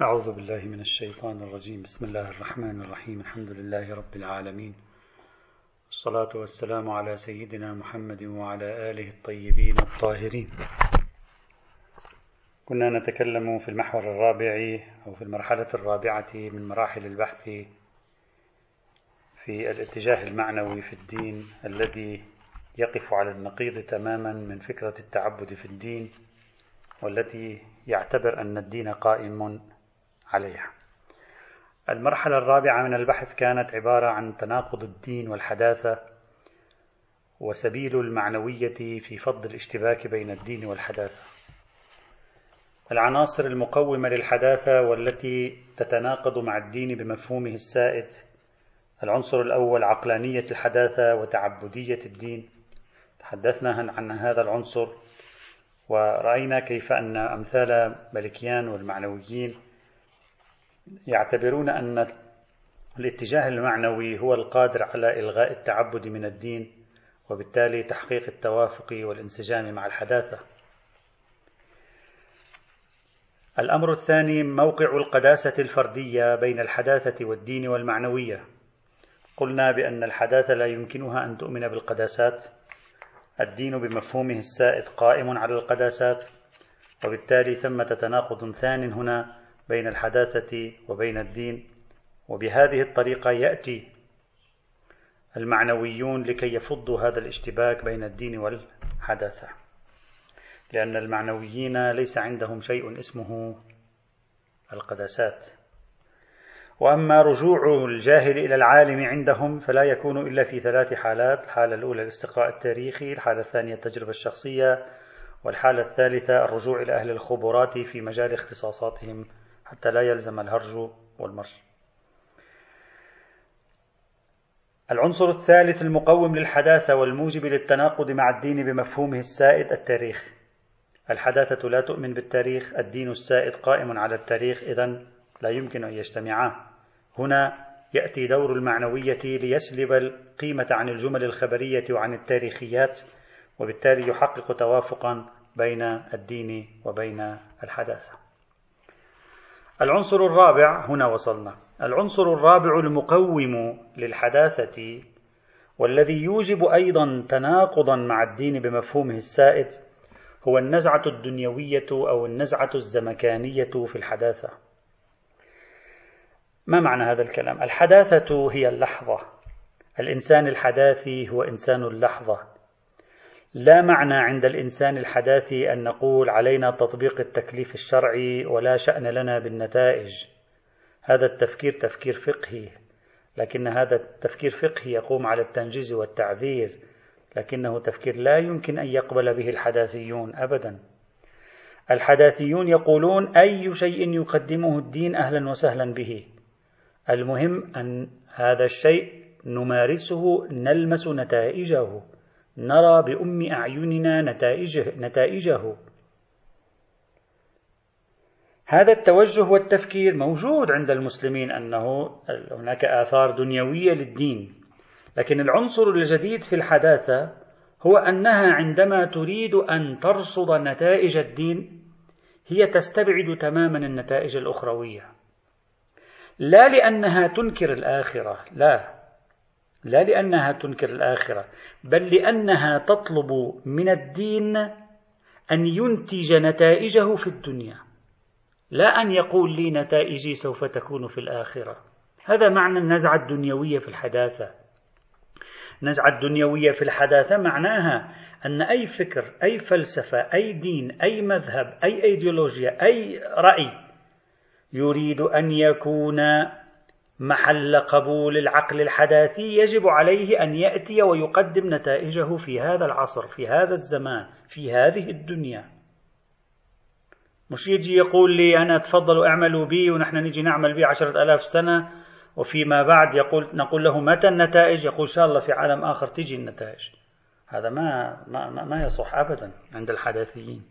أعوذ بالله من الشيطان الرجيم. بسم الله الرحمن الرحيم. الحمد لله رب العالمين. الصلاة والسلام على سيدنا محمد وعلى آله الطيبين الطاهرين. كنا نتكلم في المحور الرابع أو في المرحلة الرابعة من مراحل البحث في الاتجاه المعنوي في الدين الذي يقف على النقيض تماما من فكرة التعبد في الدين والتي يعتبر أن الدين قائم عليها. المرحلة الرابعة من البحث كانت عبارة عن تناقض الدين والحداثة وسبيل المعنوية في فض الاشتباك بين الدين والحداثة. العناصر المقومة للحداثة والتي تتناقض مع الدين بمفهومه السائد العنصر الأول عقلانية الحداثة وتعبدية الدين تحدثنا عن هذا العنصر ورأينا كيف أن أمثال ملكيان والمعنويين يعتبرون أن الاتجاه المعنوي هو القادر على إلغاء التعبد من الدين وبالتالي تحقيق التوافق والانسجام مع الحداثة. الأمر الثاني موقع القداسة الفردية بين الحداثة والدين والمعنوية. قلنا بأن الحداثة لا يمكنها أن تؤمن بالقداسات. الدين بمفهومه السائد قائم على القداسات، وبالتالي ثمة تناقض ثان هنا بين الحداثة وبين الدين وبهذه الطريقة يأتي المعنويون لكي يفضوا هذا الاشتباك بين الدين والحداثة. لأن المعنويين ليس عندهم شيء اسمه القداسات. وأما رجوع الجاهل إلى العالم عندهم فلا يكون إلا في ثلاث حالات الحالة الأولى الاستقراء التاريخي الحالة الثانية التجربة الشخصية والحالة الثالثة الرجوع إلى أهل الخبرات في مجال اختصاصاتهم حتى لا يلزم الهرج والمرج. العنصر الثالث المقوم للحداثة والموجب للتناقض مع الدين بمفهومه السائد التاريخ. الحداثة لا تؤمن بالتاريخ الدين السائد قائم على التاريخ إذا لا يمكن أن يجتمعا. هنا يأتي دور المعنوية ليسلب القيمة عن الجمل الخبرية وعن التاريخيات وبالتالي يحقق توافقا بين الدين وبين الحداثة. العنصر الرابع هنا وصلنا. العنصر الرابع المقوم للحداثة والذي يوجب أيضا تناقضا مع الدين بمفهومه السائد هو النزعة الدنيوية أو النزعة الزمكانية في الحداثة. ما معنى هذا الكلام؟ الحداثة هي اللحظة. الإنسان الحداثي هو إنسان اللحظة. لا معنى عند الإنسان الحداثي أن نقول علينا تطبيق التكليف الشرعي ولا شأن لنا بالنتائج. هذا التفكير تفكير فقهي لكن هذا التفكير فقهي يقوم على التنجيز والتعذير لكنه تفكير لا يمكن أن يقبل به الحداثيون أبدا. الحداثيون يقولون أي شيء يقدمه الدين أهلا وسهلا به. المهم أن هذا الشيء نمارسه نلمس نتائجه. نرى بأم أعيننا نتائجه, نتائجه. هذا التوجه والتفكير موجود عند المسلمين أنه هناك آثار دنيوية للدين لكن العنصر الجديد في الحداثة هو أنها عندما تريد أن ترصد نتائج الدين هي تستبعد تماما النتائج الأخروية. لا لأنها تنكر الآخرة لا. لا لأنها تنكر الآخرة بل لأنها تطلب من الدين أن ينتج نتائجه في الدنيا لا أن يقول لي نتائجي سوف تكون في الآخرة. هذا معنى النزعة الدنيوية في الحداثة. النزعة الدنيوية في الحداثة معناها أن أي فكر أي فلسفة أي دين أي مذهب أي أيديولوجيا أي رأي يريد أن يكون محل قبول العقل الحداثي يجب عليه أن يأتي ويقدم نتائجه في هذا العصر في هذا الزمان في هذه الدنيا. مش يجي يقول لي أنا تفضلوا اعملوا بي ونحن نجي نعمل بي عشرة ألاف سنة. وفيما بعد يقول نقول له متى النتائج؟ يقول إن شاء الله في عالم آخر تجي النتائج. هذا ما, ما, ما يصح أبدا عند الحداثيين.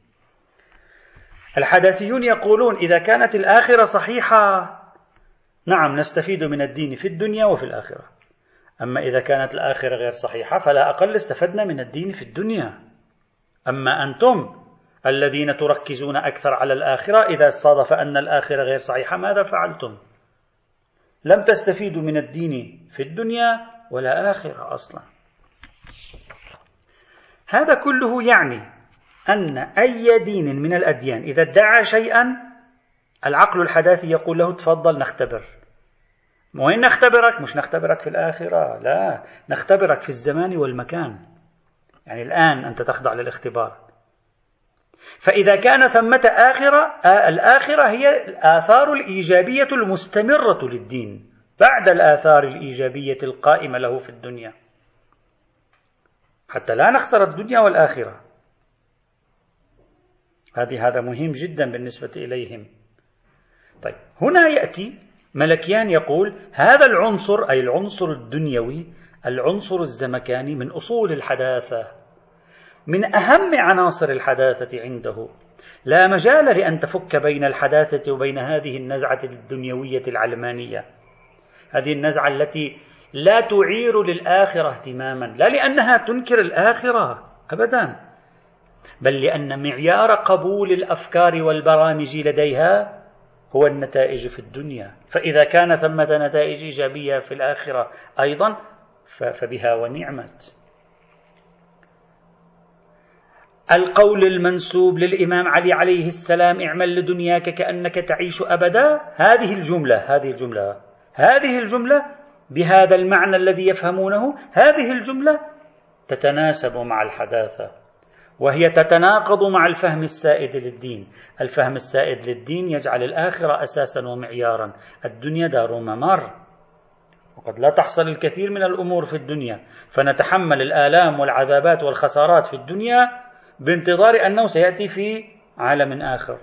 الحداثيون يقولون إذا كانت الآخرة صحيحة نعم نستفيد من الدين في الدنيا وفي الآخرة. أما إذا كانت الآخرة غير صحيحة فلا أقل استفدنا من الدين في الدنيا. أما أنتم الذين تركزون أكثر على الآخرة إذا صادف أن الآخرة غير صحيحة ماذا فعلتم؟ لم تستفيدوا من الدين في الدنيا ولا آخرة أصلا. هذا كله يعني أن أي دين من الأديان إذا ادعى شيئا العقل الحداثي يقول له تفضل نختبر. وين نختبرك؟ مش نختبرك في الآخرة لا نختبرك في الزمان والمكان. يعني الآن أنت تخضع للاختبار. فإذا كان ثمة آخرة آه الآخرة هي الآثار الإيجابية المستمرة للدين بعد الآثار الإيجابية القائمة له في الدنيا. حتى لا نخسر الدنيا والآخرة. هذه هذا مهم جدا بالنسبة إليهم. طيب هنا يأتي ملكيان يقول هذا العنصر أي العنصر الدنيوي العنصر الزمكاني من أصول الحداثة من أهم عناصر الحداثة عنده. لا مجال لأن تفك بين الحداثة وبين هذه النزعة الدنيوية العلمانية. هذه النزعة التي لا تعير للآخرة اهتماما لا لأنها تنكر الآخرة أبدا بل لأن معيار قبول الأفكار والبرامج لديها هو النتائج في الدنيا. فإذا كان ثمة نتائج إيجابية في الآخرة أيضا فبها ونعمت. القول المنسوب للإمام علي عليه السلام اعمل لدنياك كأنك تعيش أبدا هذه الجملة هذه الجملة هذه الجملة بهذا المعنى الذي يفهمونه هذه الجملة تتناسب مع الحداثة. وهي تتناقض مع الفهم السائد للدين. الفهم السائد للدين يجعل الآخرة أساسا ومعيارا. الدنيا دار ممر. وقد لا تحصل الكثير من الأمور في الدنيا. فنتحمل الآلام والعذابات والخسارات في الدنيا بانتظار أنه سيأتي في عالم آخر.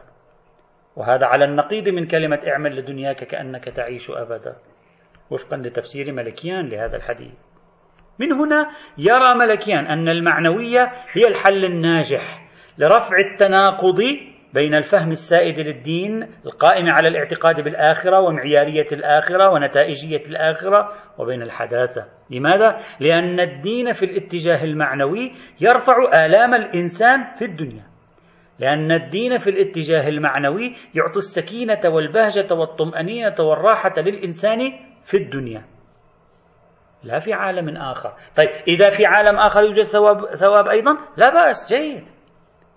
وهذا على النقيض من كلمة اعمل لدنياك كأنك تعيش أبدا. وفقا لتفسير ملكيان لهذا الحديث. من هنا يرى ملكيان أن المعنوية هي الحل الناجح لرفع التناقض بين الفهم السائد للدين القائم على الاعتقاد بالآخرة ومعيارية الآخرة ونتائجية الآخرة وبين الحداثة. لماذا؟ لأن الدين في الاتجاه المعنوي يرفع آلام الإنسان في الدنيا. لأن الدين في الاتجاه المعنوي يعطي السكينة والبهجة والطمأنينة والراحة للإنسان في الدنيا. لا في عالم آخر. طيب إذا في عالم آخر يوجد ثواب, ثواب أيضا؟ لا بأس جيد.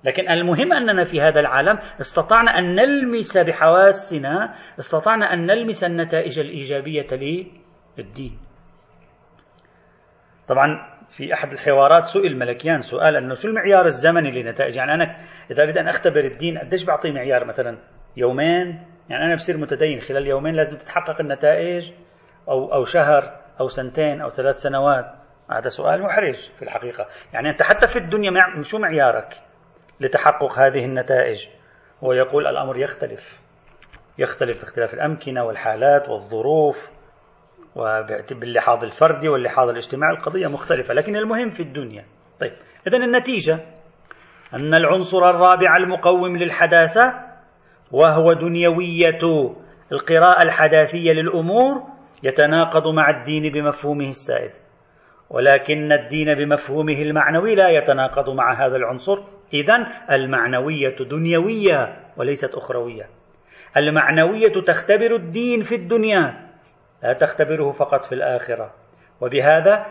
لكن المهم أننا في هذا العالم استطعنا أن نلمس بحواسنا استطعنا أن نلمس النتائج الإيجابية للدين. طبعا في أحد الحوارات سئل ملكيان سؤال أنه شو المعيار الزمني لنتائج؟ يعني أنا إذا أريد أن أختبر الدين قديش بعطيه معيار؟ مثلا يومين؟ يعني أنا بصير متدين خلال يومين لازم تتحقق النتائج؟ أو أو شهر؟ أو سنتين أو ثلاث سنوات. هذا سؤال محرج في الحقيقة. يعني أنت حتى في الدنيا شو معيارك لتحقق هذه النتائج؟ هو يقول الأمر يختلف. يختلف اختلاف الأمكنة والحالات والظروف وباللحاظ الفردي واللحاظ الاجتماعي. القضية مختلفة لكن المهم في الدنيا. طيب إذا النتيجة أن العنصر الرابع المقوم للحداثة وهو دنيوية القراءة الحداثية للأمور يتناقض مع الدين بمفهومه السائد ولكن الدين بمفهومه المعنوي لا يتناقض مع هذا العنصر. إذا المعنوية دنيوية وليست أخروية. المعنوية تختبر الدين في الدنيا لا تختبره فقط في الآخرة. وبهذا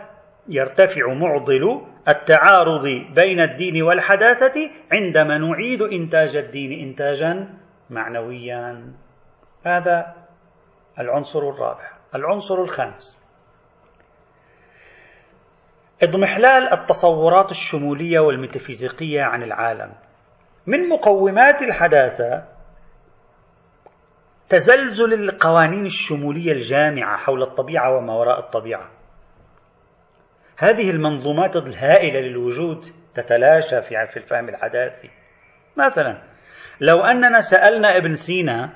يرتفع معضل التعارض بين الدين والحداثة عندما نعيد إنتاج الدين إنتاجا معنويا. هذا العنصر الرابع. العنصر الخامس. اضمحلال التصورات الشمولية والميتافيزيقية عن العالم. من مقومات الحداثة تزلزل القوانين الشمولية الجامعة حول الطبيعة وما وراء الطبيعة. هذه المنظومات الهائلة للوجود تتلاشى في الفهم الحداثي. مثلا لو أننا سألنا ابن سينا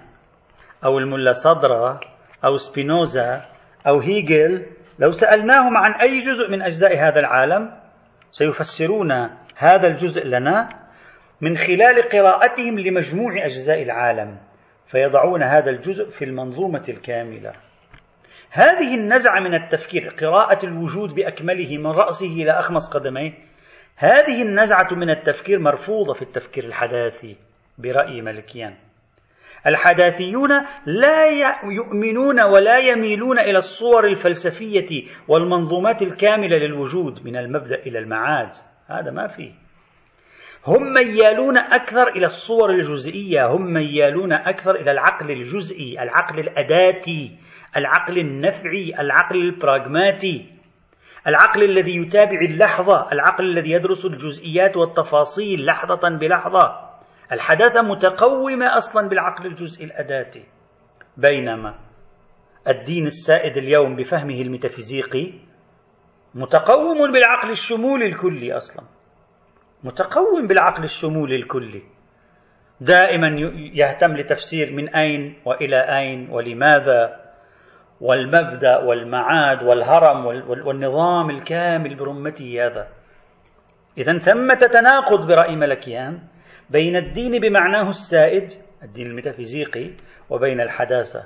أو الملا صدرة أو سبينوزا أو هيجل لو سألناهم عن أي جزء من أجزاء هذا العالم سيفسرون هذا الجزء لنا من خلال قراءتهم لمجموع أجزاء العالم فيضعون هذا الجزء في المنظومة الكاملة. هذه النزعة من التفكير قراءة الوجود بأكمله من رأسه إلى أخمص قدميه هذه النزعة من التفكير مرفوضة في التفكير الحداثي برأي ملكيان. الحداثيون لا يؤمنون ولا يميلون إلى الصور الفلسفية والمنظومات الكاملة للوجود من المبدأ إلى المعاد. هذا ما فيه. هم ميالون أكثر إلى الصور الجزئية هم ميالون أكثر إلى العقل الجزئي العقل الأداتي العقل النفعي العقل البراغماتي. العقل الذي يتابع اللحظة العقل الذي يدرس الجزئيات والتفاصيل لحظة بلحظة. الحداثة متقومة أصلا بالعقل الجزئي الأداتي بينما الدين السائد اليوم بفهمه الميتافيزيقي متقوم بالعقل الشمولي الكلي أصلا متقوم بالعقل الشمولي الكلي دائما يهتم لتفسير من أين وإلى أين ولماذا والمبدأ والمعاد والهرم والنظام الكامل برمته هذا. إذا ثمة تناقض برأي ملكيان بين الدين بمعناه السائد الدين الميتافيزيقي وبين الحداثة.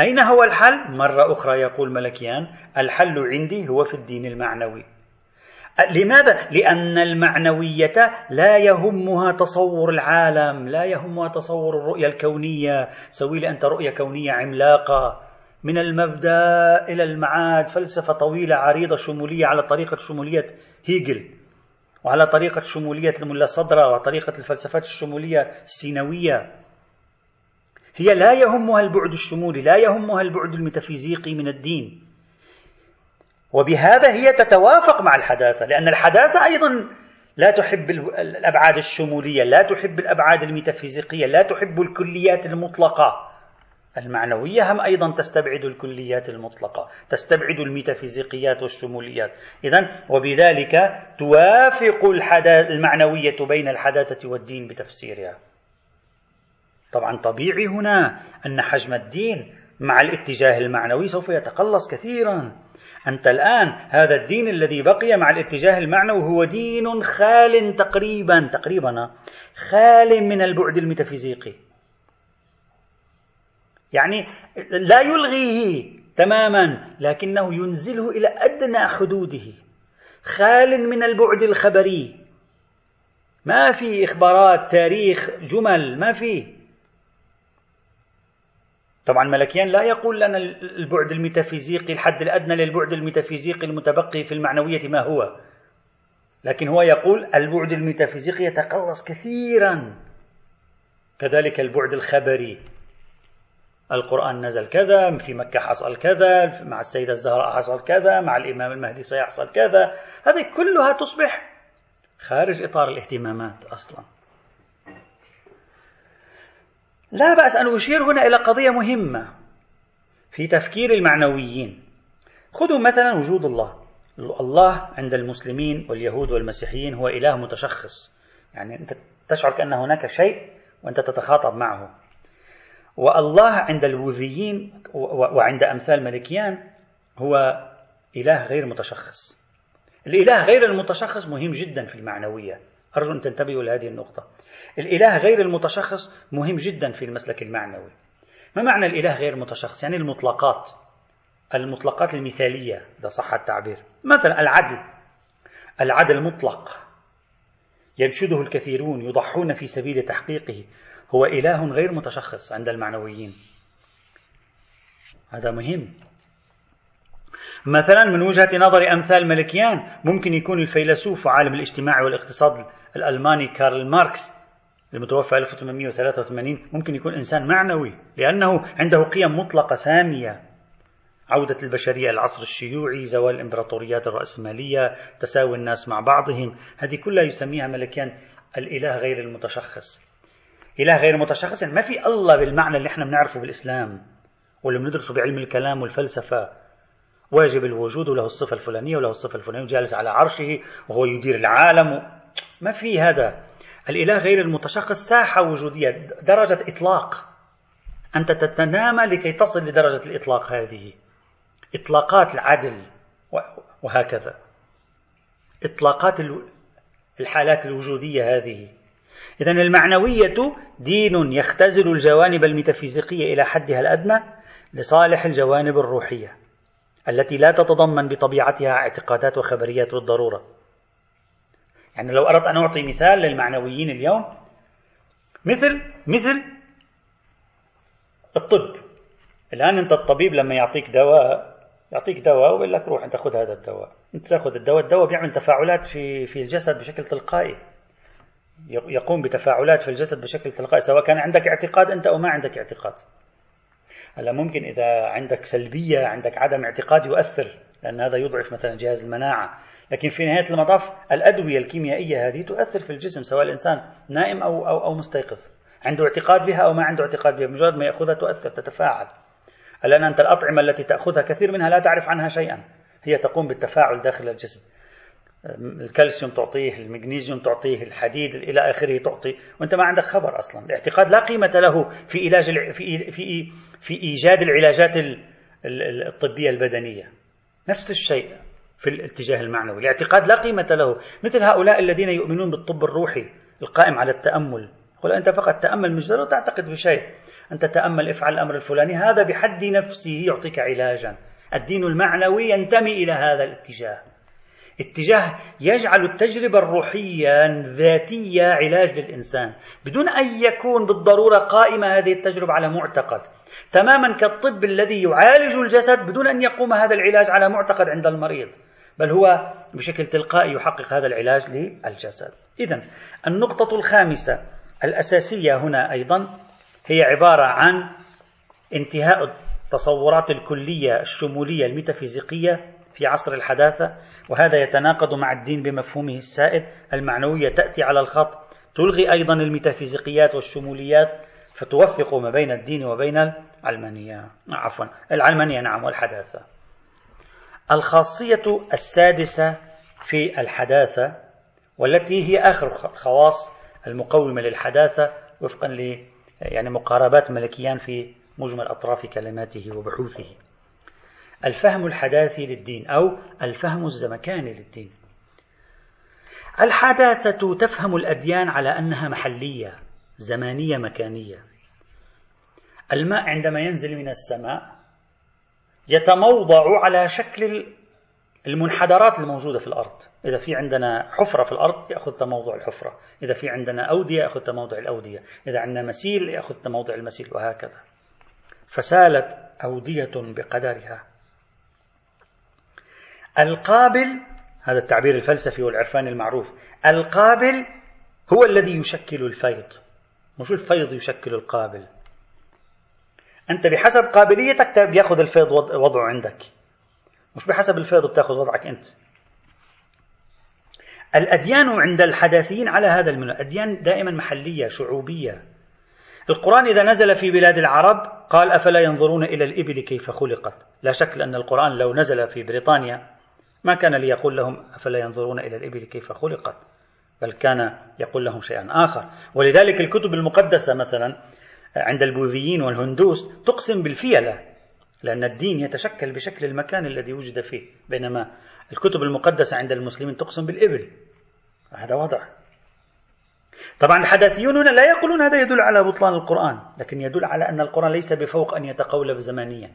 أين هو الحل؟ مرة أخرى يقول ملكيان الحل عندي هو في الدين المعنوي. لماذا؟ لأن المعنوية لا يهمها تصور العالم لا يهمها تصور الرؤية الكونية. سوي لي أنت رؤية كونية عملاقة. من المبدأ إلى المعاد فلسفة طويلة عريضة شمولية على طريقة شمولية هيجل. وعلى طريقة شمولية الملا صدرة وطريقة الفلسفات الشمولية السينوية هي لا يهمها البعد الشمولي لا يهمها البعد الميتافيزيقي من الدين. وبهذا هي تتوافق مع الحداثة لأن الحداثة أيضا لا تحب الأبعاد الشمولية لا تحب الأبعاد الميتافيزيقية لا تحب الكليات المطلقة. المعنوية هم أيضا تستبعد الكليات المطلقة تستبعد الميتافيزيقيات والشموليات. إذا وبذلك توافق المعنوية بين الحداثة والدين بتفسيرها. طبعا طبيعي هنا أن حجم الدين مع الاتجاه المعنوي سوف يتقلص كثيرا. أنت الآن هذا الدين الذي بقي مع الاتجاه المعنوي هو دين خال تقريبا تقريبا خال من البعد الميتافيزيقي. يعني لا يلغيه تماما لكنه ينزله إلى أدنى حدوده. خال من البعد الخبري. ما في إخبارات تاريخ جمل ما في. طبعا ملكيان لا يقول لنا البعد الميتافيزيقي الحد الأدنى للبعد الميتافيزيقي المتبقي في المعنوية ما هو. لكن هو يقول البعد الميتافيزيقي يتقلص كثيرا. كذلك البعد الخبري. القرآن نزل كذا في مكة حصل كذا مع السيدة الزهراء حصل كذا مع الإمام المهدي سيحصل كذا. هذه كلها تصبح خارج إطار الاهتمامات أصلا. لا بأس أن أشير هنا إلى قضية مهمة في تفكير المعنويين. خذوا مثلا وجود الله. الله عند المسلمين واليهود والمسيحيين هو إله متشخص. يعني أنت تشعر كأن هناك شيء وأنت تتخاطب معه. والله عند الوذيين وعند أمثال ملكيان هو إله غير متشخص. الإله غير المتشخص مهم جدا في المعنوية. أرجو أن تنتبهوا لهذه النقطة. الإله غير المتشخص مهم جدا في المسلك المعنوي. ما معنى الإله غير المتشخص؟ يعني المطلقات. المطلقات المثالية إذا صح التعبير. مثلا العدل. العدل مطلق. ينشده الكثيرون يضحون في سبيل تحقيقه. هو إله غير متشخص عند المعنويين. هذا مهم. مثلا من وجهة نظر أمثال ملكيان ممكن يكون الفيلسوف وعالم الاجتماع والاقتصاد الألماني كارل ماركس المتوفى 1883 ممكن يكون إنسان معنوي لأنه عنده قيم مطلقة سامية. عودة البشرية العصر الشيوعي زوال الإمبراطوريات الرأسمالية تساوي الناس مع بعضهم. هذه كلها يسميها ملكيان الإله غير المتشخص. إله غير متشخص. يعني ما في الله بالمعنى اللي إحنا بنعرفه بالإسلام واللي بندرسه بعلم الكلام والفلسفة. واجب الوجود وله الصفة الفلانية وله الصفة الفلانية وجالس على عرشه وهو يدير العالم. و... ما في هذا. الإله غير المتشخص ساحة وجودية درجة إطلاق. أنت تتنامى لكي تصل لدرجة الإطلاق هذه. إطلاقات العدل وهكذا. إطلاقات الحالات الوجودية هذه. إذا المعنوية دين يختزل الجوانب الميتافيزيقية إلى حدها الأدنى لصالح الجوانب الروحية التي لا تتضمن بطبيعتها اعتقادات وخبريات بالضرورة يعني لو أردت أن أعطي مثال للمعنويين اليوم مثل مثل الطب. الآن أنت الطبيب لما يعطيك دواء يعطيك دواء ويقول لك روح أنت خذ هذا الدواء. أنت تأخذ الدواء الدواء بيعمل تفاعلات في في الجسد بشكل تلقائي. يقوم بتفاعلات في الجسد بشكل تلقائي سواء كان عندك اعتقاد أنت أو ما عندك اعتقاد. هلا ممكن إذا عندك سلبية عندك عدم اعتقاد يؤثر لأن هذا يضعف مثلا جهاز المناعة. لكن في نهاية المطاف الأدوية الكيميائية هذه تؤثر في الجسم سواء الإنسان نائم أو, أو, أو مستيقظ. عنده اعتقاد بها أو ما عنده اعتقاد بها مجرد ما يأخذها تؤثر تتفاعل. الآن أنت الأطعمة التي تأخذها كثير منها لا تعرف عنها شيئا. هي تقوم بالتفاعل داخل الجسم. الكالسيوم تعطيه المغنيسيوم تعطيه الحديد إلى آخره تعطي. وأنت ما عندك خبر أصلا. الاعتقاد لا قيمة له في علاج في في في إيجاد العلاجات الطبية البدنية. نفس الشيء في الاتجاه المعنوي. الاعتقاد لا قيمة له. مثل هؤلاء الذين يؤمنون بالطب الروحي القائم على التأمل. قل أنت فقط تأمل مش ضروري تعتقد بشيء. أنت تأمل افعل الأمر الفلاني. هذا بحد نفسه يعطيك علاجا. الدين المعنوي ينتمي إلى هذا الاتجاه. اتجاه يجعل التجربة الروحية الذاتية علاج للإنسان. بدون أن يكون بالضرورة قائمة هذه التجربة على معتقد. تماما كالطب الذي يعالج الجسد بدون أن يقوم هذا العلاج على معتقد عند المريض. بل هو بشكل تلقائي يحقق هذا العلاج للجسد. إذا النقطة الخامسة الأساسية هنا أيضا هي عبارة عن انتهاء التصورات الكلية الشمولية الميتافيزيقية في عصر الحداثة وهذا يتناقض مع الدين بمفهومه السائد المعنوية تأتي على الخط تلغي أيضا الميتافيزيقيات والشموليات فتوفق ما بين الدين وبين العلمانية. عفوا العلمانية نعم والحداثة. الخاصية السادسة في الحداثة والتي هي آخر الخواص المقومة للحداثة وفقا ل يعني مقاربات ملكيان في مجمل أطراف كلماته وبحوثه. الفهم الحداثي للدين أو الفهم الزمكاني للدين. الحداثة تفهم الأديان على أنها محلية زمانية مكانية. الماء عندما ينزل من السماء يتموضع على شكل المنحدرات الموجودة في الأرض. إذا في عندنا حفرة في الأرض يأخذ تموضع الحفرة. إذا في عندنا أودية يأخذ تموضع الأودية. إذا عندنا مسيل يأخذ تموضع المسيل وهكذا. فسالت أودية بقدرها. القابل هذا التعبير الفلسفي والعرفاني المعروف القابل هو الذي يشكل الفيض. مش الفيض يشكل القابل. أنت بحسب قابليتك بياخذ الفيض وضعه عندك. مش بحسب الفيض بتاخذ وضعك أنت. الأديان عند الحداثيين على هذا المنوع أديان دائما محلية شعوبية. القرآن إذا نزل في بلاد العرب قال أفلا ينظرون إلى الإبل كيف خلقت؟ لا شك أن القرآن لو نزل في بريطانيا ما كان ليقول لهم أفلا ينظرون إلى الإبل كيف خلقت؟ بل كان يقول لهم شيئا آخر. ولذلك الكتب المقدسة مثلا عند البوذيين والهندوس تقسم بالفيلة لأن الدين يتشكل بشكل المكان الذي وجد فيه بينما الكتب المقدسة عند المسلمين تقسم بالإبل. هذا وضع. طبعا الحداثيون هنا لا يقولون هذا يدل على بطلان القرآن لكن يدل على أن القرآن ليس بفوق أن يتقولب زمانيا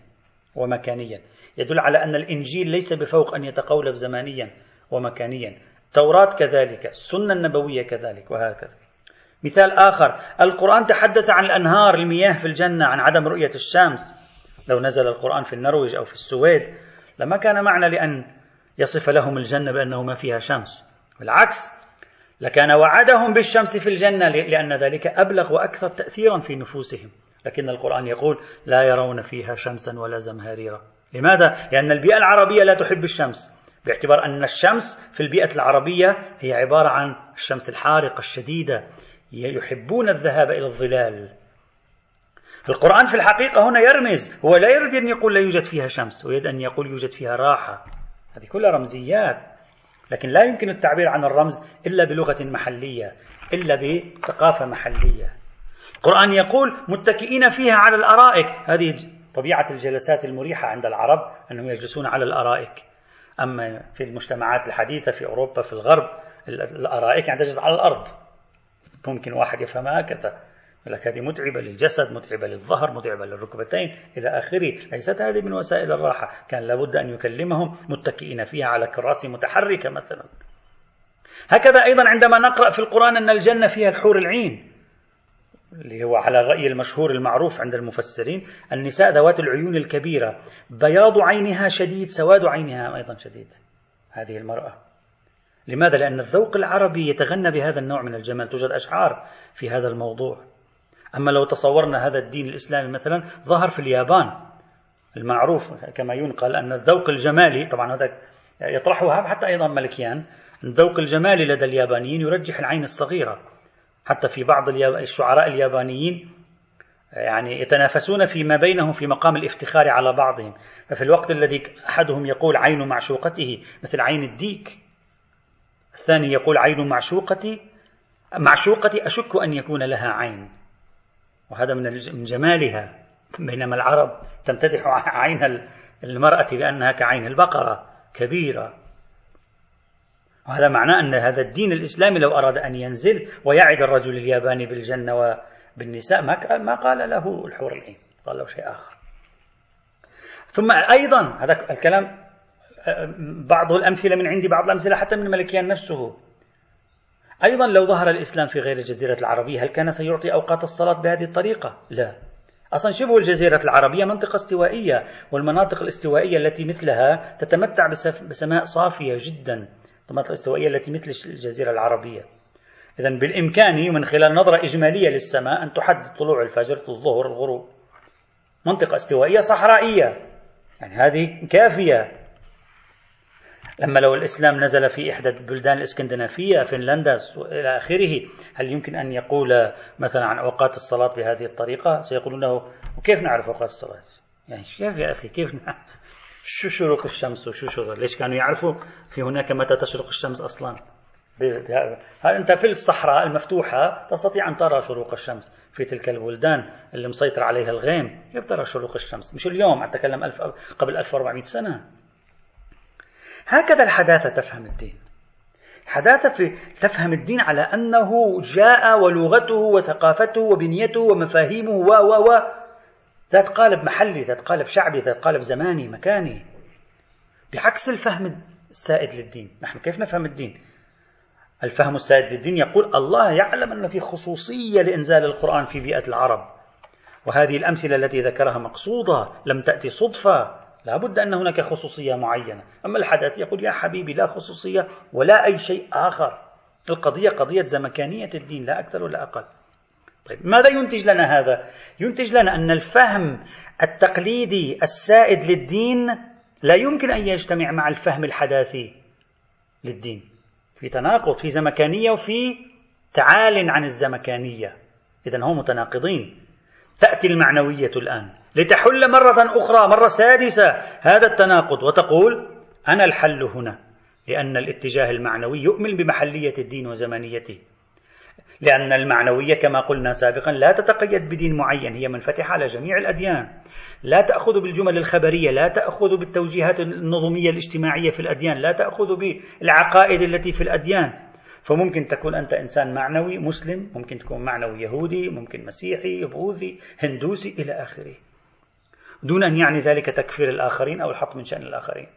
ومكانيا. يدل على أن الإنجيل ليس بفوق أن يتقولب زمانيا ومكانيا. التوراة كذلك السنة النبوية كذلك وهكذا. مثال آخر القرآن تحدث عن الأنهار المياه في الجنة عن عدم رؤية الشمس. لو نزل القرآن في النرويج أو في السويد لما كان معنى لأن يصف لهم الجنة بأنه ما فيها شمس. بالعكس لكان وعدهم بالشمس في الجنة لأن ذلك أبلغ وأكثر تأثيرا في نفوسهم. لكن القرآن يقول لا يرون فيها شمسا ولا زمهريرا. لماذا؟ لأن البيئة العربية لا تحب الشمس. باعتبار أن الشمس في البيئة العربية هي عبارة عن الشمس الحارقة الشديدة. يحبون الذهاب إلى الظلال. القرآن في الحقيقة هنا يرمز. هو لا يريد أن يقول لا يوجد فيها شمس ويريد أن يقول يوجد فيها راحة. هذه كلها رمزيات. لكن لا يمكن التعبير عن الرمز إلا بلغة محلية إلا بثقافة محلية. القرآن يقول متكئين فيها على الأرائك. هذه طبيعة الجلسات المريحة عند العرب أنهم يجلسون على الأرائك. أما في المجتمعات الحديثة في أوروبا في الغرب الأرائك يعني تجلس على الأرض. ممكن واحد يفهمها هكذا. لك هذه متعبة للجسد متعبة للظهر متعبة للركبتين إلى آخره. ليست هذه من وسائل الراحة. كان لابد أن يكلمهم متكئين فيها على كراسي متحركة مثلا. هكذا أيضا عندما نقرأ في القرآن أن الجنة فيها الحور العين. اللي هو على الرأي المشهور المعروف عند المفسرين النساء ذوات العيون الكبيرة بياض عينها شديد سواد عينها أيضا شديد. هذه المرأة. لماذا؟ لأن الذوق العربي يتغنى بهذا النوع من الجمال توجد أشعار في هذا الموضوع. أما لو تصورنا هذا الدين الإسلامي مثلا ظهر في اليابان المعروف كما ينقل أن الذوق الجمالي طبعا هذا يطرحها حتى أيضا ملكيان الذوق الجمالي لدى اليابانيين يرجح العين الصغيرة. حتى في بعض الشعراء اليابانيين يعني يتنافسون فيما بينهم في مقام الافتخار على بعضهم. ففي الوقت الذي أحدهم يقول عين معشوقته مثل عين الديك الثاني يقول عين معشوقتي معشوقتي أشك أن يكون لها عين. وهذا من جمالها. بينما العرب تمتدح عين المرأة بأنها كعين البقرة كبيرة. وهذا معناه أن هذا الدين الإسلامي لو أراد أن ينزل ويعد الرجل الياباني بالجنة وبالنساء ما ما قال له الحور العين قال له شيء آخر. ثم أيضا هذا الكلام بعض الأمثلة من عندي بعض الأمثلة حتى من ملكيان نفسه. أيضا لو ظهر الإسلام في غير الجزيرة العربية هل كان سيعطي أوقات الصلاة بهذه الطريقة؟ لا. أصلا شبه الجزيرة العربية منطقة استوائية والمناطق الاستوائية التي مثلها تتمتع بسماء صافية جدا. المناطق الاستوائية التي مثل الجزيرة العربية. إذا بالإمكان من خلال نظرة إجمالية للسماء أن تحدد طلوع الفجر الظهر الغروب. منطقة استوائية صحرائية. يعني هذه كافية. لما لو الإسلام نزل في إحدى البلدان الإسكندنافية فنلندا إلى آخره هل يمكن أن يقول مثلا عن أوقات الصلاة بهذه الطريقة؟ سيقولون له وكيف نعرف أوقات الصلاة؟ يعني كيف يا أخي كيف شو شروق الشمس وشو شروق ليش كانوا يعرفوا في هناك متى تشرق الشمس أصلا؟ هل أنت في الصحراء المفتوحة تستطيع أن ترى شروق الشمس. في تلك البلدان اللي مسيطر عليها الغيم كيف ترى شروق الشمس؟ مش اليوم أتكلم ألف قبل 1400 سنة. هكذا الحداثة تفهم الدين. الحداثة في تفهم الدين على أنه جاء ولغته وثقافته وبنيته ومفاهيمه و و و ذات قالب محلي ذات قالب شعبي ذات قالب زماني مكاني. بعكس الفهم السائد للدين. نحن كيف نفهم الدين؟ الفهم السائد للدين يقول الله يعلم أن في خصوصية لإنزال القرآن في بيئة العرب. وهذه الأمثلة التي ذكرها مقصودة لم تأتي صدفة. لا بد أن هناك خصوصية معينة. أما الحدث يقول يا حبيبي لا خصوصية ولا أي شيء آخر. القضية قضية زمكانية الدين لا أكثر ولا أقل. طيب ماذا ينتج لنا هذا؟ ينتج لنا أن الفهم التقليدي السائد للدين لا يمكن أن يجتمع مع الفهم الحداثي للدين في تناقض في زمكانية وفي تعال عن الزمكانية. إذا هم متناقضين. تأتي المعنوية الآن. لتحل مرة أخرى مرة سادسة هذا التناقض وتقول أنا الحل هنا لأن الاتجاه المعنوي يؤمن بمحلية الدين وزمنيته لأن المعنوية كما قلنا سابقا لا تتقيد بدين معين هي منفتحة على جميع الأديان. لا تأخذ بالجمل الخبرية لا تأخذ بالتوجيهات النظمية الاجتماعية في الأديان لا تأخذ بالعقائد التي في الأديان. فممكن تكون أنت إنسان معنوي مسلم ممكن تكون معنوي يهودي ممكن مسيحي بوذي هندوسي إلى آخره. دون أن يعني ذلك تكفير الآخرين أو الحط من شأن الآخرين.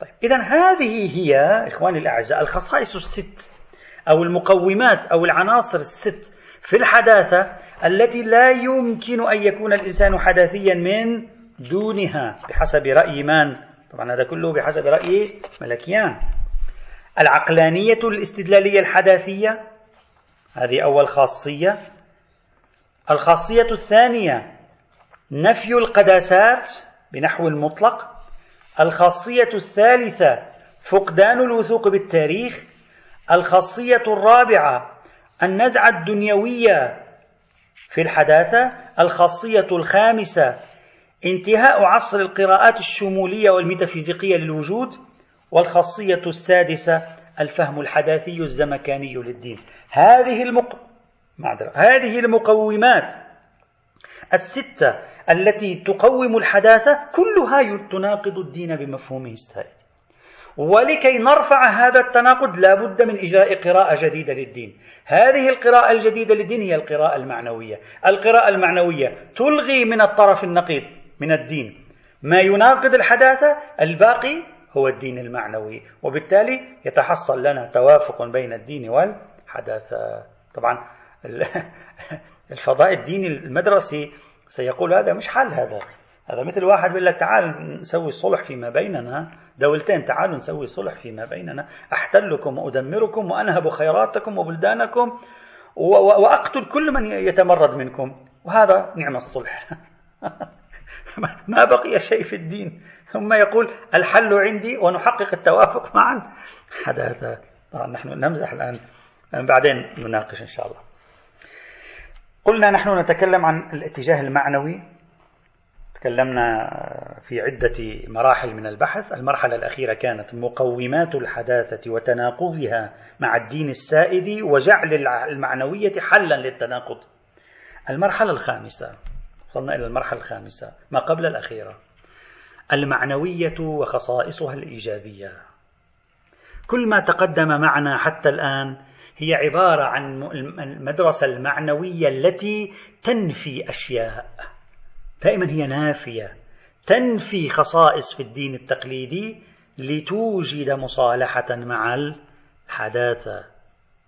طيب إذا هذه هي إخواني الأعزاء الخصائص الست أو المقومات أو العناصر الست في الحداثة التي لا يمكن أن يكون الإنسان حداثيا من دونها بحسب رأي من؟ طبعا هذا كله بحسب رأي ملكيان. العقلانية الاستدلالية الحداثية هذه أول خاصية. الخاصية الثانية نفي القداسات بنحو المطلق. الخاصية الثالثة فقدان الوثوق بالتاريخ. الخاصية الرابعة النزعة الدنيوية. في الحداثة الخاصية الخامسة انتهاء عصر القراءات الشمولية والميتافيزيقية للوجود والخاصية السادسة الفهم الحداثي الزمكاني للدين. هذه المق... هذه المقومات الستة التي تقوم الحداثة كلها تناقض الدين بمفهومه السائد. ولكي نرفع هذا التناقض لا بد من إجراء قراءة جديدة للدين. هذه القراءة الجديدة للدين هي القراءة المعنوية. القراءة المعنوية تلغي من الطرف النقيض من الدين. ما يناقض الحداثة الباقي هو الدين المعنوي وبالتالي يتحصل لنا توافق بين الدين والحداثة. طبعا الفضاء الديني المدرسي سيقول هذا مش حل هذا. هذا مثل واحد بيقول لك تعال نسوي صلح فيما بيننا. دولتين تعالوا نسوي صلح فيما بيننا. أحتلكم وأدمركم وأنهب خيراتكم وبلدانكم وأقتل كل من يتمرد منكم. وهذا نعم الصلح. ما بقي شيء في الدين. ثم يقول الحل عندي ونحقق التوافق معا. حدث طبعا نحن نمزح الآن. بعدين نناقش إن شاء الله. قلنا نحن نتكلم عن الاتجاه المعنوي. تكلمنا في عدة مراحل من البحث. المرحلة الأخيرة كانت مقومات الحداثة وتناقضها مع الدين السائد وجعل المعنوية حلا للتناقض. المرحلة الخامسة وصلنا إلى المرحلة الخامسة ما قبل الأخيرة المعنوية وخصائصها الإيجابية. كل ما تقدم معنا حتى الآن هي عبارة عن المدرسة المعنوية التي تنفي أشياء. دائما هي نافية تنفي خصائص في الدين التقليدي لتوجد مصالحة مع الحداثة.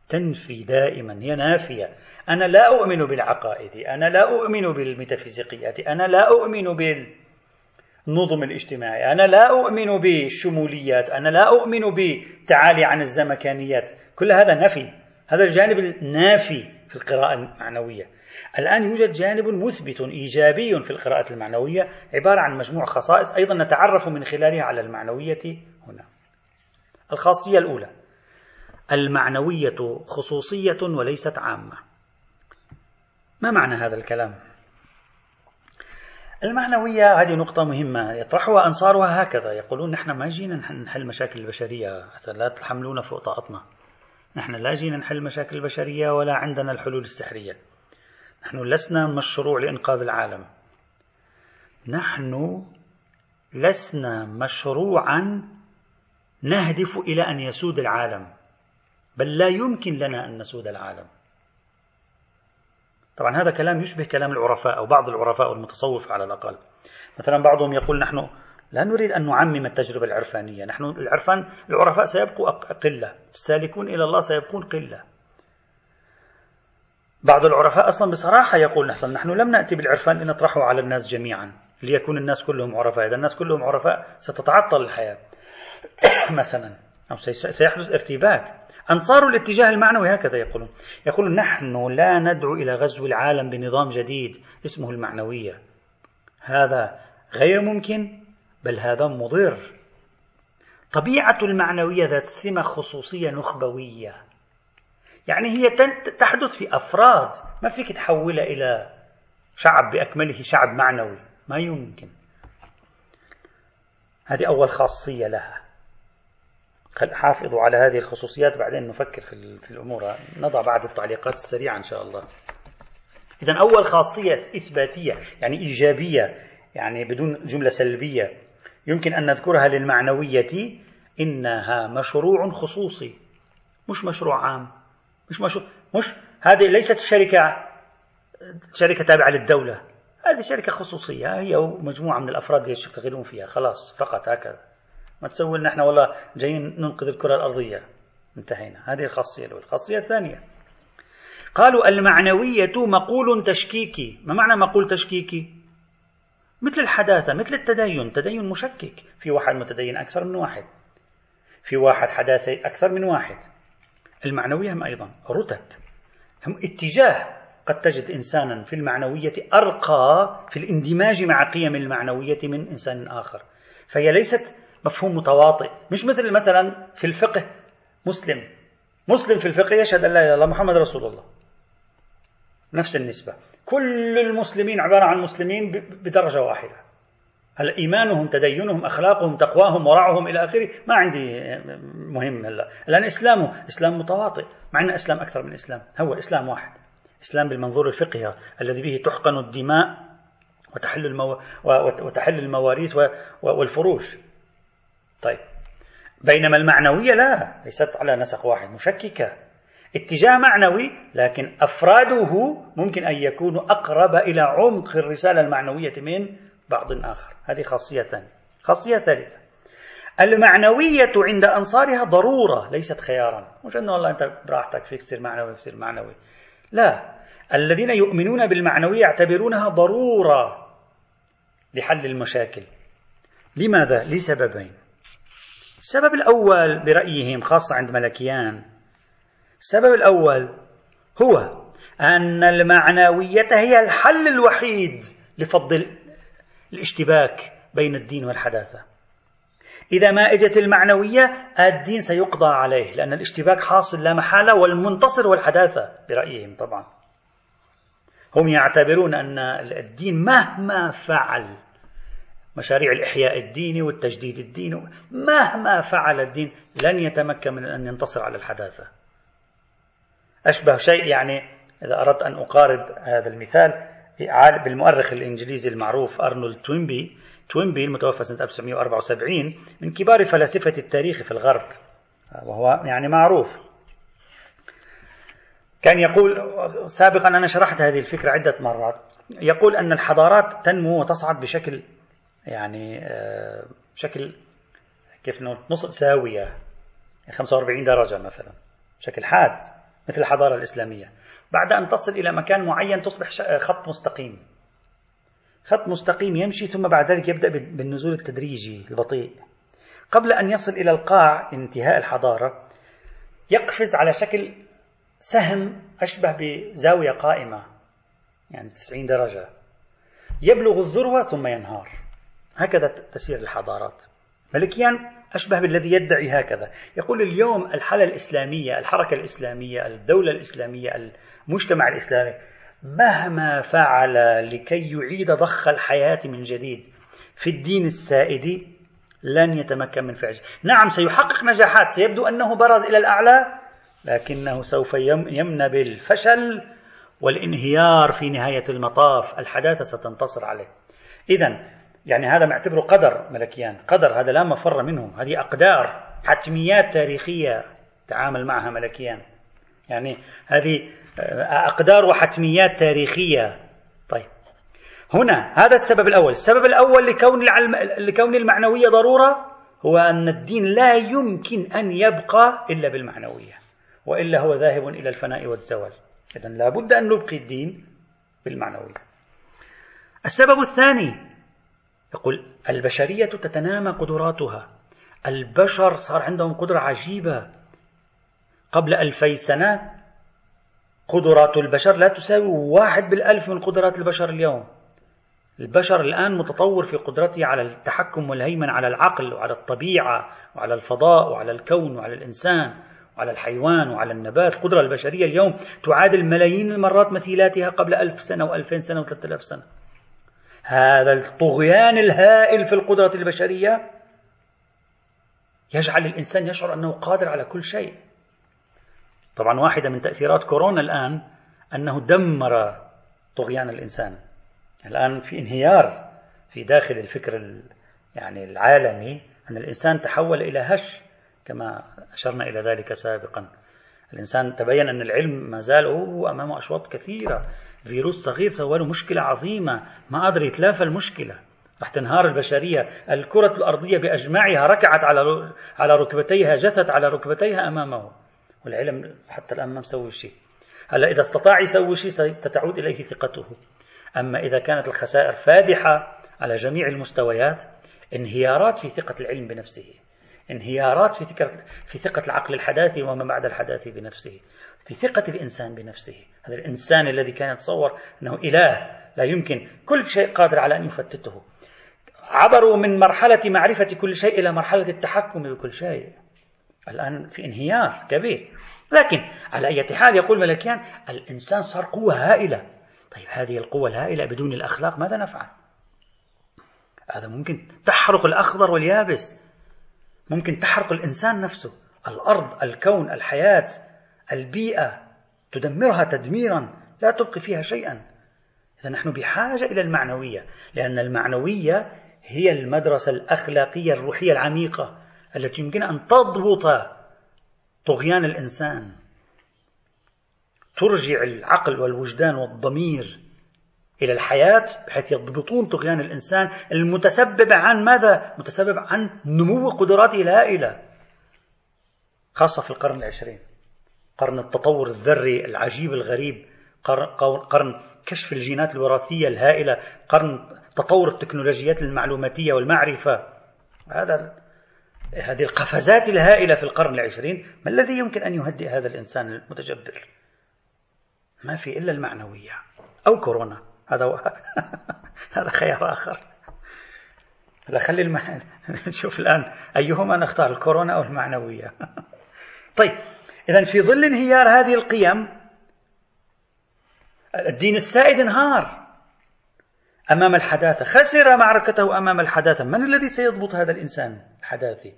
تنفي دائما هي نافية. أنا لا أؤمن بالعقائد أنا لا أؤمن بالميتافيزيقيات أنا لا أؤمن بالنظم الاجتماعي أنا لا أؤمن بالشموليات أنا لا أؤمن بالتعالي عن الزمكانيات. كل هذا نفي. هذا الجانب النافي في القراءة المعنوية. الآن يوجد جانب مثبت إيجابي في القراءة المعنوية عبارة عن مجموع خصائص أيضا نتعرف من خلالها على المعنوية هنا. الخاصية الأولى. المعنوية خصوصية وليست عامة. ما معنى هذا الكلام؟ المعنوية هذه نقطة مهمة يطرحها أنصارها هكذا يقولون نحن ما جينا نحل مشاكل البشرية لا تحملونا فوق طاقتنا. نحن لا جينا نحل مشاكل البشرية ولا عندنا الحلول السحرية. نحن لسنا مشروع لإنقاذ العالم. نحن لسنا مشروعا نهدف إلى أن يسود العالم بل لا يمكن لنا أن نسود العالم. طبعا هذا كلام يشبه كلام العرفاء أو بعض العرفاء والمتصوف على الأقل. مثلا بعضهم يقول نحن لا نريد أن نعمم التجربة العرفانية. نحن العرفان العرفاء سيبقوا قلة السالكون إلى الله سيبقون قلة. بعض العرفاء أصلا بصراحة يقول نحن نحن لم نأتي بالعرفان لنطرحه على الناس جميعا ليكون الناس كلهم عرفاء. إذا الناس كلهم عرفاء ستتعطل الحياة. مثلا أو سيحدث ارتباك. أنصار الاتجاه المعنوي هكذا يقولون. يقولون نحن لا ندعو إلى غزو العالم بنظام جديد اسمه المعنوية. هذا غير ممكن بل هذا مضر. طبيعة المعنوية ذات سمة خصوصية نخبوية. يعني هي تحدث في أفراد. ما فيك تحولها إلى شعب بأكمله شعب معنوي. ما يمكن. هذه أول خاصية لها. حافظوا على هذه الخصوصيات بعدين نفكر في الأمور. نضع بعض التعليقات السريعة إن شاء الله. إذا أول خاصية إثباتية يعني إيجابية يعني بدون جملة سلبية يمكن أن نذكرها للمعنوية إنها مشروع خصوصي مش مشروع عام. مش مشروع مش هذه ليست شركة شركة تابعة للدولة. هذه شركة خصوصية هي مجموعة من الأفراد يشتغلون فيها خلاص فقط هكذا. ما تسوي لنا إحنا والله جايين ننقذ الكرة الأرضية. انتهينا. هذه الخاصية الأولى. الخاصية الثانية. قالوا المعنوية مقول تشكيكي. ما معنى مقول تشكيكي؟ مثل الحداثة مثل التدين. تدين مشكك. في واحد متدين أكثر من واحد. في واحد حداثي أكثر من واحد. المعنوية هم أيضا رتب. هم اتجاه قد تجد إنسانا في المعنوية أرقى في الاندماج مع قيم المعنوية من إنسان آخر. فهي ليست مفهوم متواطئ. مش مثل مثلا في الفقه مسلم. مسلم في الفقه يشهد أن لا إله إلا الله محمد رسول الله. نفس النسبة. كل المسلمين عبارة عن مسلمين بدرجة واحدة. إيمانهم تدينهم أخلاقهم تقواهم ورعهم إلى آخره ما عندي مهم هلا. الآن إسلامه إسلام متواطئ مع أن إسلام أكثر من إسلام. هو إسلام واحد إسلام بالمنظور الفقهي الذي به تحقن الدماء وتحل المو... وتحل المواريث والفروش. طيب. بينما المعنوية لا ليست على نسق واحد مشككة. اتجاه معنوي لكن أفراده ممكن أن يكونوا أقرب إلى عمق الرسالة المعنوية من بعض آخر. هذه خاصية ثانية. خاصية ثالثة. المعنوية عند أنصارها ضرورة ليست خيارا. مش أنه والله أنت براحتك فيك تصير معنوي تصير معنوي. لا. الذين يؤمنون بالمعنوية يعتبرونها ضرورة لحل المشاكل. لماذا؟ لسببين. السبب الأول برأيهم خاصة عند ملكيان. السبب الأول هو أن المعنوية هي الحل الوحيد لفض الاشتباك بين الدين والحداثة. إذا ما إجت المعنوية الدين سيقضى عليه لأن الاشتباك حاصل لا محالة والمنتصر والحداثة برأيهم طبعا. هم يعتبرون أن الدين مهما فعل مشاريع الإحياء الديني والتجديد الديني مهما فعل الدين لن يتمكن من أن ينتصر على الحداثة. أشبه شيء يعني إذا أردت أن أقارب هذا المثال بالمؤرخ الإنجليزي المعروف أرنولد توينبي. توينبي المتوفى سنة 1974 من كبار فلاسفة التاريخ في الغرب. وهو يعني معروف. كان يقول سابقا أنا شرحت هذه الفكرة عدة مرات. يقول أن الحضارات تنمو وتصعد بشكل يعني آه، بشكل كيف نصف ساوية 45 درجة مثلا بشكل حاد مثل الحضارة الإسلامية. بعد أن تصل إلى مكان معين تصبح خط مستقيم. خط مستقيم يمشي ثم بعد ذلك يبدأ بالنزول التدريجي البطيء. قبل أن يصل إلى القاع انتهاء الحضارة يقفز على شكل سهم أشبه بزاوية قائمة يعني 90 درجة. يبلغ الذروة ثم ينهار. هكذا تسير الحضارات. ملكيان أشبه بالذي يدعي هكذا. يقول اليوم الحالة الإسلامية الحركة الإسلامية الدولة الإسلامية المجتمع الإسلامي مهما فعل لكي يعيد ضخ الحياة من جديد في الدين السائد لن يتمكن من فعله. نعم سيحقق نجاحات سيبدو أنه برز إلى الأعلى لكنه سوف يمنى بالفشل والانهيار في نهاية المطاف. الحداثة ستنتصر عليه. إذا يعني هذا معتبره قدر ملكيان قدر هذا لا مفر منه. هذه أقدار حتميات تاريخية تعامل معها ملكيان. يعني هذه أقدار وحتميات تاريخية. طيب. هنا هذا السبب الأول. السبب الأول لكون, العلم لكون المعنوية ضرورة هو أن الدين لا يمكن أن يبقى إلا بالمعنوية وإلا هو ذاهب إلى الفناء والزوال. إذا لابد أن نبقي الدين بالمعنوية. السبب الثاني يقول البشرية تتنامى قدراتها. البشر صار عندهم قدرة عجيبة. قبل ألفي سنة قدرات البشر لا تساوي واحد بالألف من قدرات البشر اليوم. البشر الآن متطور في قدرته على التحكم والهيمن على العقل وعلى الطبيعة وعلى الفضاء وعلى الكون وعلى الإنسان وعلى الحيوان وعلى النبات. القدرة البشرية اليوم تعادل ملايين المرات مثيلاتها قبل ألف سنة وألفين سنة وثلاثة آلاف سنة. هذا الطغيان الهائل في القدرة البشرية يجعل الإنسان يشعر أنه قادر على كل شيء. طبعا واحدة من تأثيرات كورونا الآن أنه دمر طغيان الإنسان. الآن في انهيار في داخل الفكر يعني العالمي أن الإنسان تحول إلى هش كما أشرنا إلى ذلك سابقا. الإنسان تبين أن العلم ما زال هو أمامه أشواط كثيرة. فيروس صغير سوى له مشكلة عظيمة. ما قدر يتلافى المشكلة. راح تنهار البشرية. الكرة الأرضية بأجمعها ركعت على على ركبتيها جثت على ركبتيها أمامه. والعلم حتى الآن ما مسوي شيء. هلا إذا استطاع يسوي شيء ستعود إليه ثقته. أما إذا كانت الخسائر فادحة على جميع المستويات انهيارات في ثقة العلم بنفسه. انهيارات في ثقة, في ثقة العقل الحداثي وما بعد الحداثي بنفسه. في ثقة الإنسان بنفسه. هذا الإنسان الذي كان يتصور أنه إله لا يمكن كل شيء قادر على أن يفتته. عبروا من مرحلة معرفة كل شيء إلى مرحلة التحكم بكل شيء. الآن في انهيار كبير. لكن على أي حال يقول ملكيان الإنسان صار قوة هائلة. طيب هذه القوة الهائلة بدون الأخلاق ماذا نفعل؟ هذا ممكن تحرق الأخضر واليابس. ممكن تحرق الإنسان نفسه. الأرض الكون الحياة البيئة تدمرها تدميرا. لا تبقي فيها شيئا. إذا نحن بحاجة إلى المعنوية لأن المعنوية هي المدرسة الأخلاقية الروحية العميقة. التي يمكن أن تضبط طغيان الإنسان ترجع العقل والوجدان والضمير إلى الحياة بحيث يضبطون طغيان الإنسان المتسبب عن ماذا؟ متسبب عن نمو قدراته الهائلة خاصة في القرن العشرين قرن التطور الذري العجيب الغريب قرن كشف الجينات الوراثية الهائلة قرن تطور التكنولوجيات المعلوماتية والمعرفة هذا هذه القفزات الهائلة في القرن العشرين ما الذي يمكن أن يهدئ هذا الإنسان المتجبر؟ ما في إلا المعنوية أو كورونا. هذا و... هذا خيار آخر. لا خلي الم... نشوف الآن أيهما نختار الكورونا أو المعنوية. طيب إذا في ظل انهيار هذه القيم الدين السائد انهار. أمام الحداثة. خسر معركته أمام الحداثة. من الذي سيضبط هذا الإنسان الحداثي؟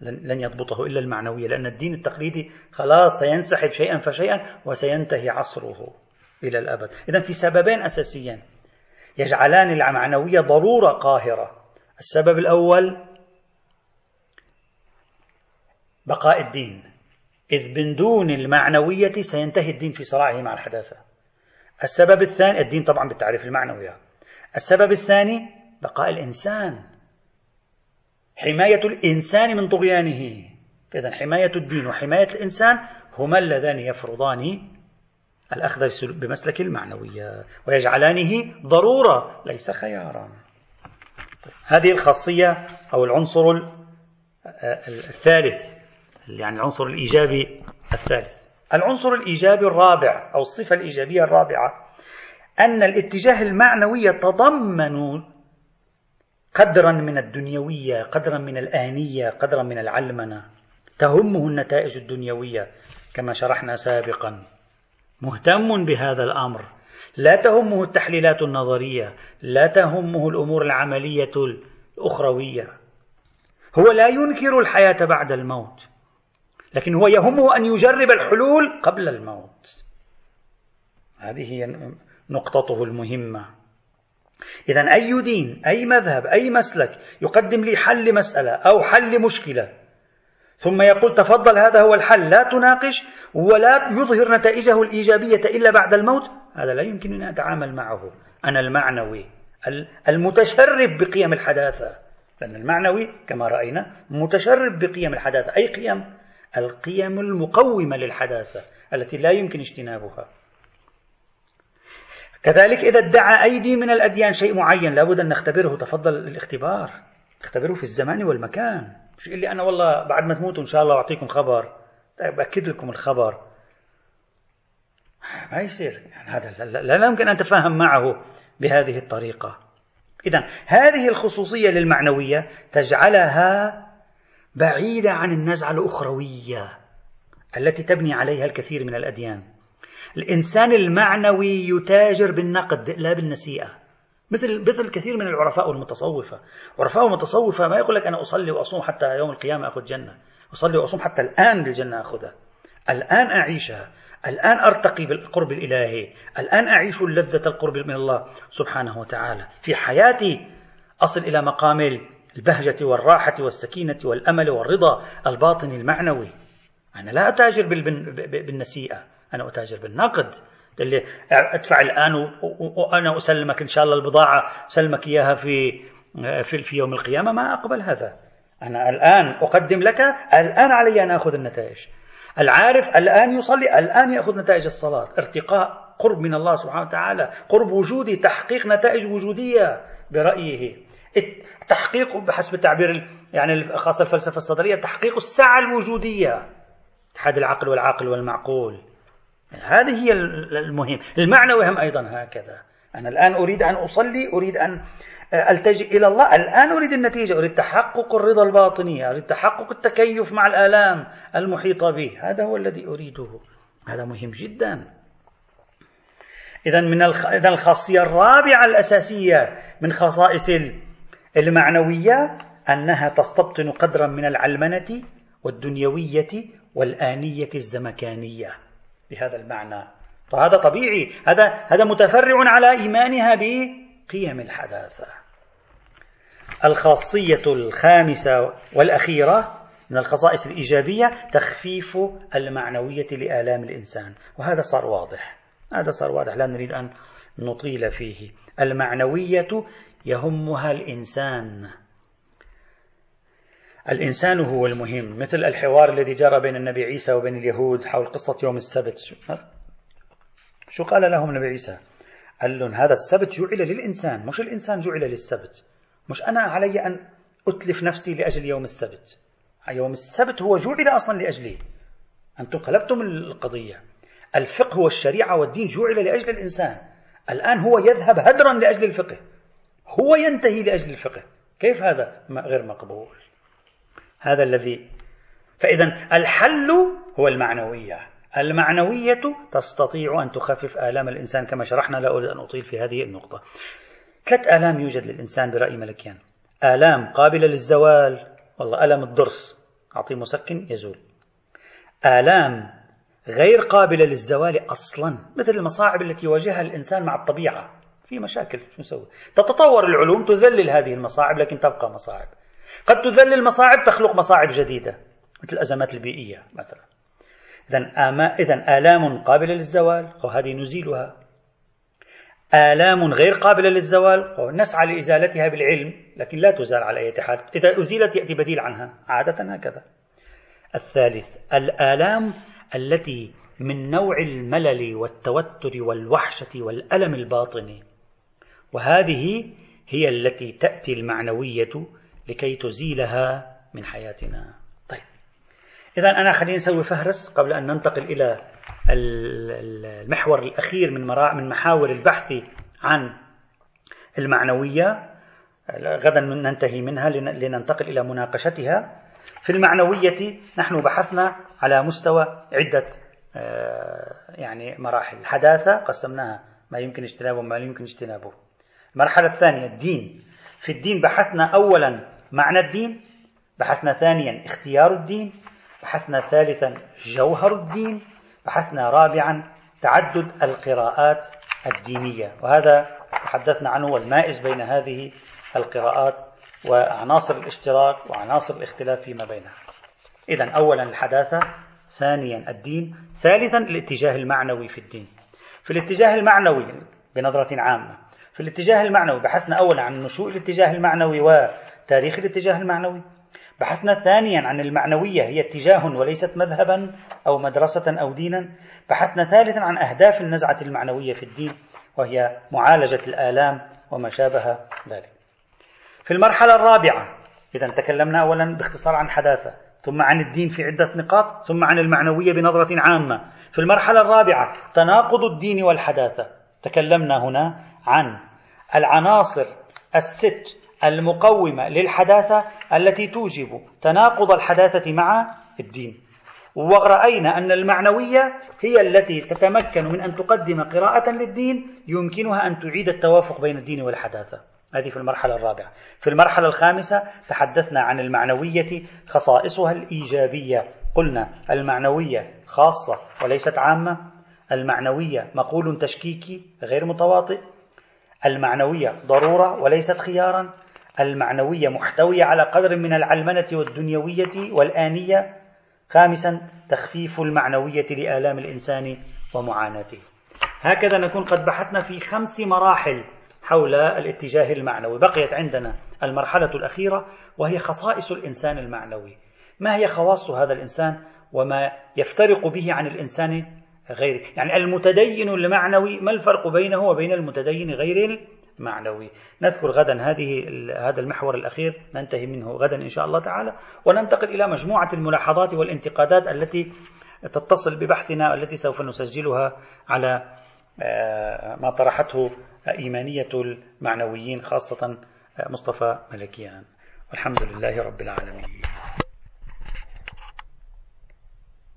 لن يضبطه إلا المعنوية لأن الدين التقليدي خلاص سينسحب شيئا فشيئا وسينتهي عصره إلى الأبد. إذا في سببين أساسيين. يجعلان المعنوية ضرورة قاهرة. السبب الأول بقاء الدين. إذ من دون المعنوية سينتهي الدين في صراعه مع الحداثة. السبب الثاني الدين طبعا بالتعريف المعنوي السبب الثاني بقاء الإنسان. حماية الإنسان من طغيانه. إذا حماية الدين وحماية الإنسان هما اللذان يفرضان الأخذ بمسلك المعنوية ويجعلانه ضرورة ليس خيارا. هذه الخاصية أو العنصر الثالث يعني العنصر الإيجابي الثالث. العنصر الإيجابي الرابع أو الصفة الإيجابية الرابعة أن الاتجاه المعنوي يتضمن قدرا من الدنيوية قدرا من الآنية قدرا من العلمنة. تهمه النتائج الدنيوية كما شرحنا سابقا. مهتم بهذا الأمر. لا تهمه التحليلات النظرية لا تهمه الأمور العملية الأخروية. هو لا ينكر الحياة بعد الموت. لكن هو يهمه أن يجرب الحلول قبل الموت. هذه هي نقطته المهمة. إذا أي دين أي مذهب أي مسلك يقدم لي حل مسألة أو حل مشكلة ثم يقول تفضل هذا هو الحل لا تناقش ولا يظهر نتائجه الإيجابية إلا بعد الموت هذا لا يمكن أن أتعامل معه. أنا المعنوي المتشرب بقيم الحداثة لأن المعنوي كما رأينا متشرب بقيم الحداثة. أي قيم؟ القيم المقومة للحداثة التي لا يمكن اجتنابها. كذلك إذا ادعى أيدي من الأديان شيء معين لابد أن نختبره. تفضل الاختبار. نختبره في الزمان والمكان. مش اللي أنا والله بعد ما تموتوا إن شاء الله أعطيكم خبر. طيب أكد لكم الخبر. ما يصير. يعني هذا لا, لا, لا يمكن أن تفهم معه بهذه الطريقة. إذا هذه الخصوصية للمعنوية تجعلها بعيدة عن النزعة الأخروية التي تبني عليها الكثير من الأديان. الإنسان المعنوي يتاجر بالنقد لا بالنسيئة مثل مثل كثير من العرفاء والمتصوفة عرفاء المتصوفة ما يقول لك أنا أصلي وأصوم حتى يوم القيامة أخذ جنة أصلي وأصوم حتى الآن للجنة أخذها. الآن أعيشها الآن أرتقي بالقرب الإلهي الآن أعيش لذة القرب من الله سبحانه وتعالى. في حياتي أصل إلى مقام البهجة والراحة والسكينة والأمل والرضا الباطني المعنوي. أنا لا أتاجر بالنسيئة أنا أتاجر بالنقد. اللي ادفع الآن وأنا أسلمك إن شاء الله البضاعة أسلمك إياها في في, في يوم القيامة. ما أقبل هذا. أنا الآن أقدم لك الآن علي أن أخذ النتائج. العارف الآن يصلي الآن يأخذ نتائج الصلاة. ارتقاء قرب من الله سبحانه وتعالى قرب وجودي تحقيق نتائج وجودية برأيه. التحقيق بحسب التعبير يعني خاصة الفلسفة الصدرية تحقيق السعة الوجودية. اتحاد العقل والعاقل والمعقول. هذه هي المهم. المعنوي هم أيضا هكذا. أنا الآن أريد أن أصلي أريد أن ألتجئ إلى الله. الآن أريد النتيجة. أريد تحقق الرضا الباطني أريد تحقق التكيف مع الآلام المحيطة به. هذا هو الذي أريده. هذا مهم جدا. إذا من إذا الخاصية الرابعة الأساسية من خصائص المعنوية أنها تستبطن قدرا من العلمنة والدنيوية والآنية الزمكانية بهذا المعنى. فهذا طبيعي. هذا هذا متفرع على إيمانها بقيم الحداثة. الخاصية الخامسة والأخيرة من الخصائص الإيجابية تخفيف المعنوية لآلام الإنسان. وهذا صار واضح. هذا صار واضح. لا نريد أن نطيل فيه. المعنوية يهمها الإنسان. الإنسان هو المهم مثل الحوار الذي جرى بين النبي عيسى وبين اليهود حول قصة يوم السبت. شو قال لهم النبي عيسى؟ قال لهم هذا السبت جعل للإنسان مش الإنسان جعل للسبت. مش أنا علي أن أتلف نفسي لأجل يوم السبت. يوم السبت هو جعل أصلا لأجلي. أنتم قلبتم القضية. الفقه والشريعة والدين جعل لأجل الإنسان. الآن هو يذهب هدرا لأجل الفقه. هو ينتهي لأجل الفقه. كيف هذا غير مقبول؟ هذا الذي فإذا الحل هو المعنوية. المعنوية تستطيع أن تخفف آلام الإنسان كما شرحنا لا أريد أن أطيل في هذه النقطة. ثلاث آلام يوجد للإنسان برأي ملكيان. آلام قابلة للزوال والله ألم الضرس. أعطيه مسكن يزول. آلام غير قابلة للزوال أصلا مثل المصاعب التي يواجهها الإنسان مع الطبيعة. في مشاكل شو نسوي؟ تتطور العلوم تذلل هذه المصاعب لكن تبقى مصاعب. قد تذلل مصاعب تخلق مصاعب جديدة مثل الأزمات البيئية مثلا. إذا إذا آلام قابلة للزوال وهذه نزيلها. آلام غير قابلة للزوال نسعى لإزالتها بالعلم لكن لا تزال على أي حال. إذا أزيلت يأتي بديل عنها عادة هكذا. الثالث الآلام التي من نوع الملل والتوتر والوحشة والألم الباطني وهذه هي التي تأتي المعنوية لكي تزيلها من حياتنا. طيب. إذا أنا خلينا نسوي فهرس قبل أن ننتقل إلى المحور الأخير من من محاور البحث عن المعنوية. غدا ننتهي منها لننتقل إلى مناقشتها. في المعنوية نحن بحثنا على مستوى عدة آه، يعني مراحل. الحداثة قسمناها ما يمكن اجتنابه وما لا يمكن اجتنابه. المرحلة الثانية الدين. في الدين بحثنا أولا معنى الدين بحثنا ثانيا اختيار الدين بحثنا ثالثا جوهر الدين بحثنا رابعا تعدد القراءات الدينية. وهذا تحدثنا عنه والمائز بين هذه القراءات وعناصر الاشتراك وعناصر الاختلاف فيما بينها. إذا أولا الحداثة ثانيا الدين ثالثا الاتجاه المعنوي في الدين. في الاتجاه المعنوي بنظرة عامة في الاتجاه المعنوي بحثنا أولا عن نشوء الاتجاه المعنوي وتاريخ الاتجاه المعنوي. بحثنا ثانيا عن المعنوية هي اتجاه وليست مذهبا أو مدرسة أو دينا. بحثنا ثالثا عن أهداف النزعة المعنوية في الدين وهي معالجة الآلام وما شابه ذلك. في المرحلة الرابعة إذا تكلمنا أولا باختصار عن حداثة ثم عن الدين في عدة نقاط ثم عن المعنوية بنظرة عامة. في المرحلة الرابعة تناقض الدين والحداثة. تكلمنا هنا عن العناصر الست المقومة للحداثة التي توجب تناقض الحداثة مع الدين. ورأينا أن المعنوية هي التي تتمكن من أن تقدم قراءة للدين يمكنها أن تعيد التوافق بين الدين والحداثة. هذه في المرحلة الرابعة. في المرحلة الخامسة تحدثنا عن المعنوية خصائصها الإيجابية. قلنا المعنوية خاصة وليست عامة. المعنوية مقول تشكيكي غير متواطئ. المعنوية ضرورة وليست خيارا. المعنوية محتوية على قدر من العلمنة والدنيوية والآنية. خامسا تخفيف المعنوية لآلام الإنسان ومعاناته. هكذا نكون قد بحثنا في خمس مراحل حول الاتجاه المعنوي. بقيت عندنا المرحلة الأخيرة وهي خصائص الإنسان المعنوي. ما هي خواص هذا الإنسان؟ وما يفترق به عن الإنسان غيره يعني المتدين المعنوي ما الفرق بينه وبين المتدين غير المعنوي؟ نذكر غدا هذه هذا المحور الأخير ننتهي منه غدا إن شاء الله تعالى وننتقل إلى مجموعة الملاحظات والانتقادات التي تتصل ببحثنا التي سوف نسجلها على آه، ما طرحته إيمانية المعنويين خاصة مصطفى ملكيان. والحمد لله رب العالمين.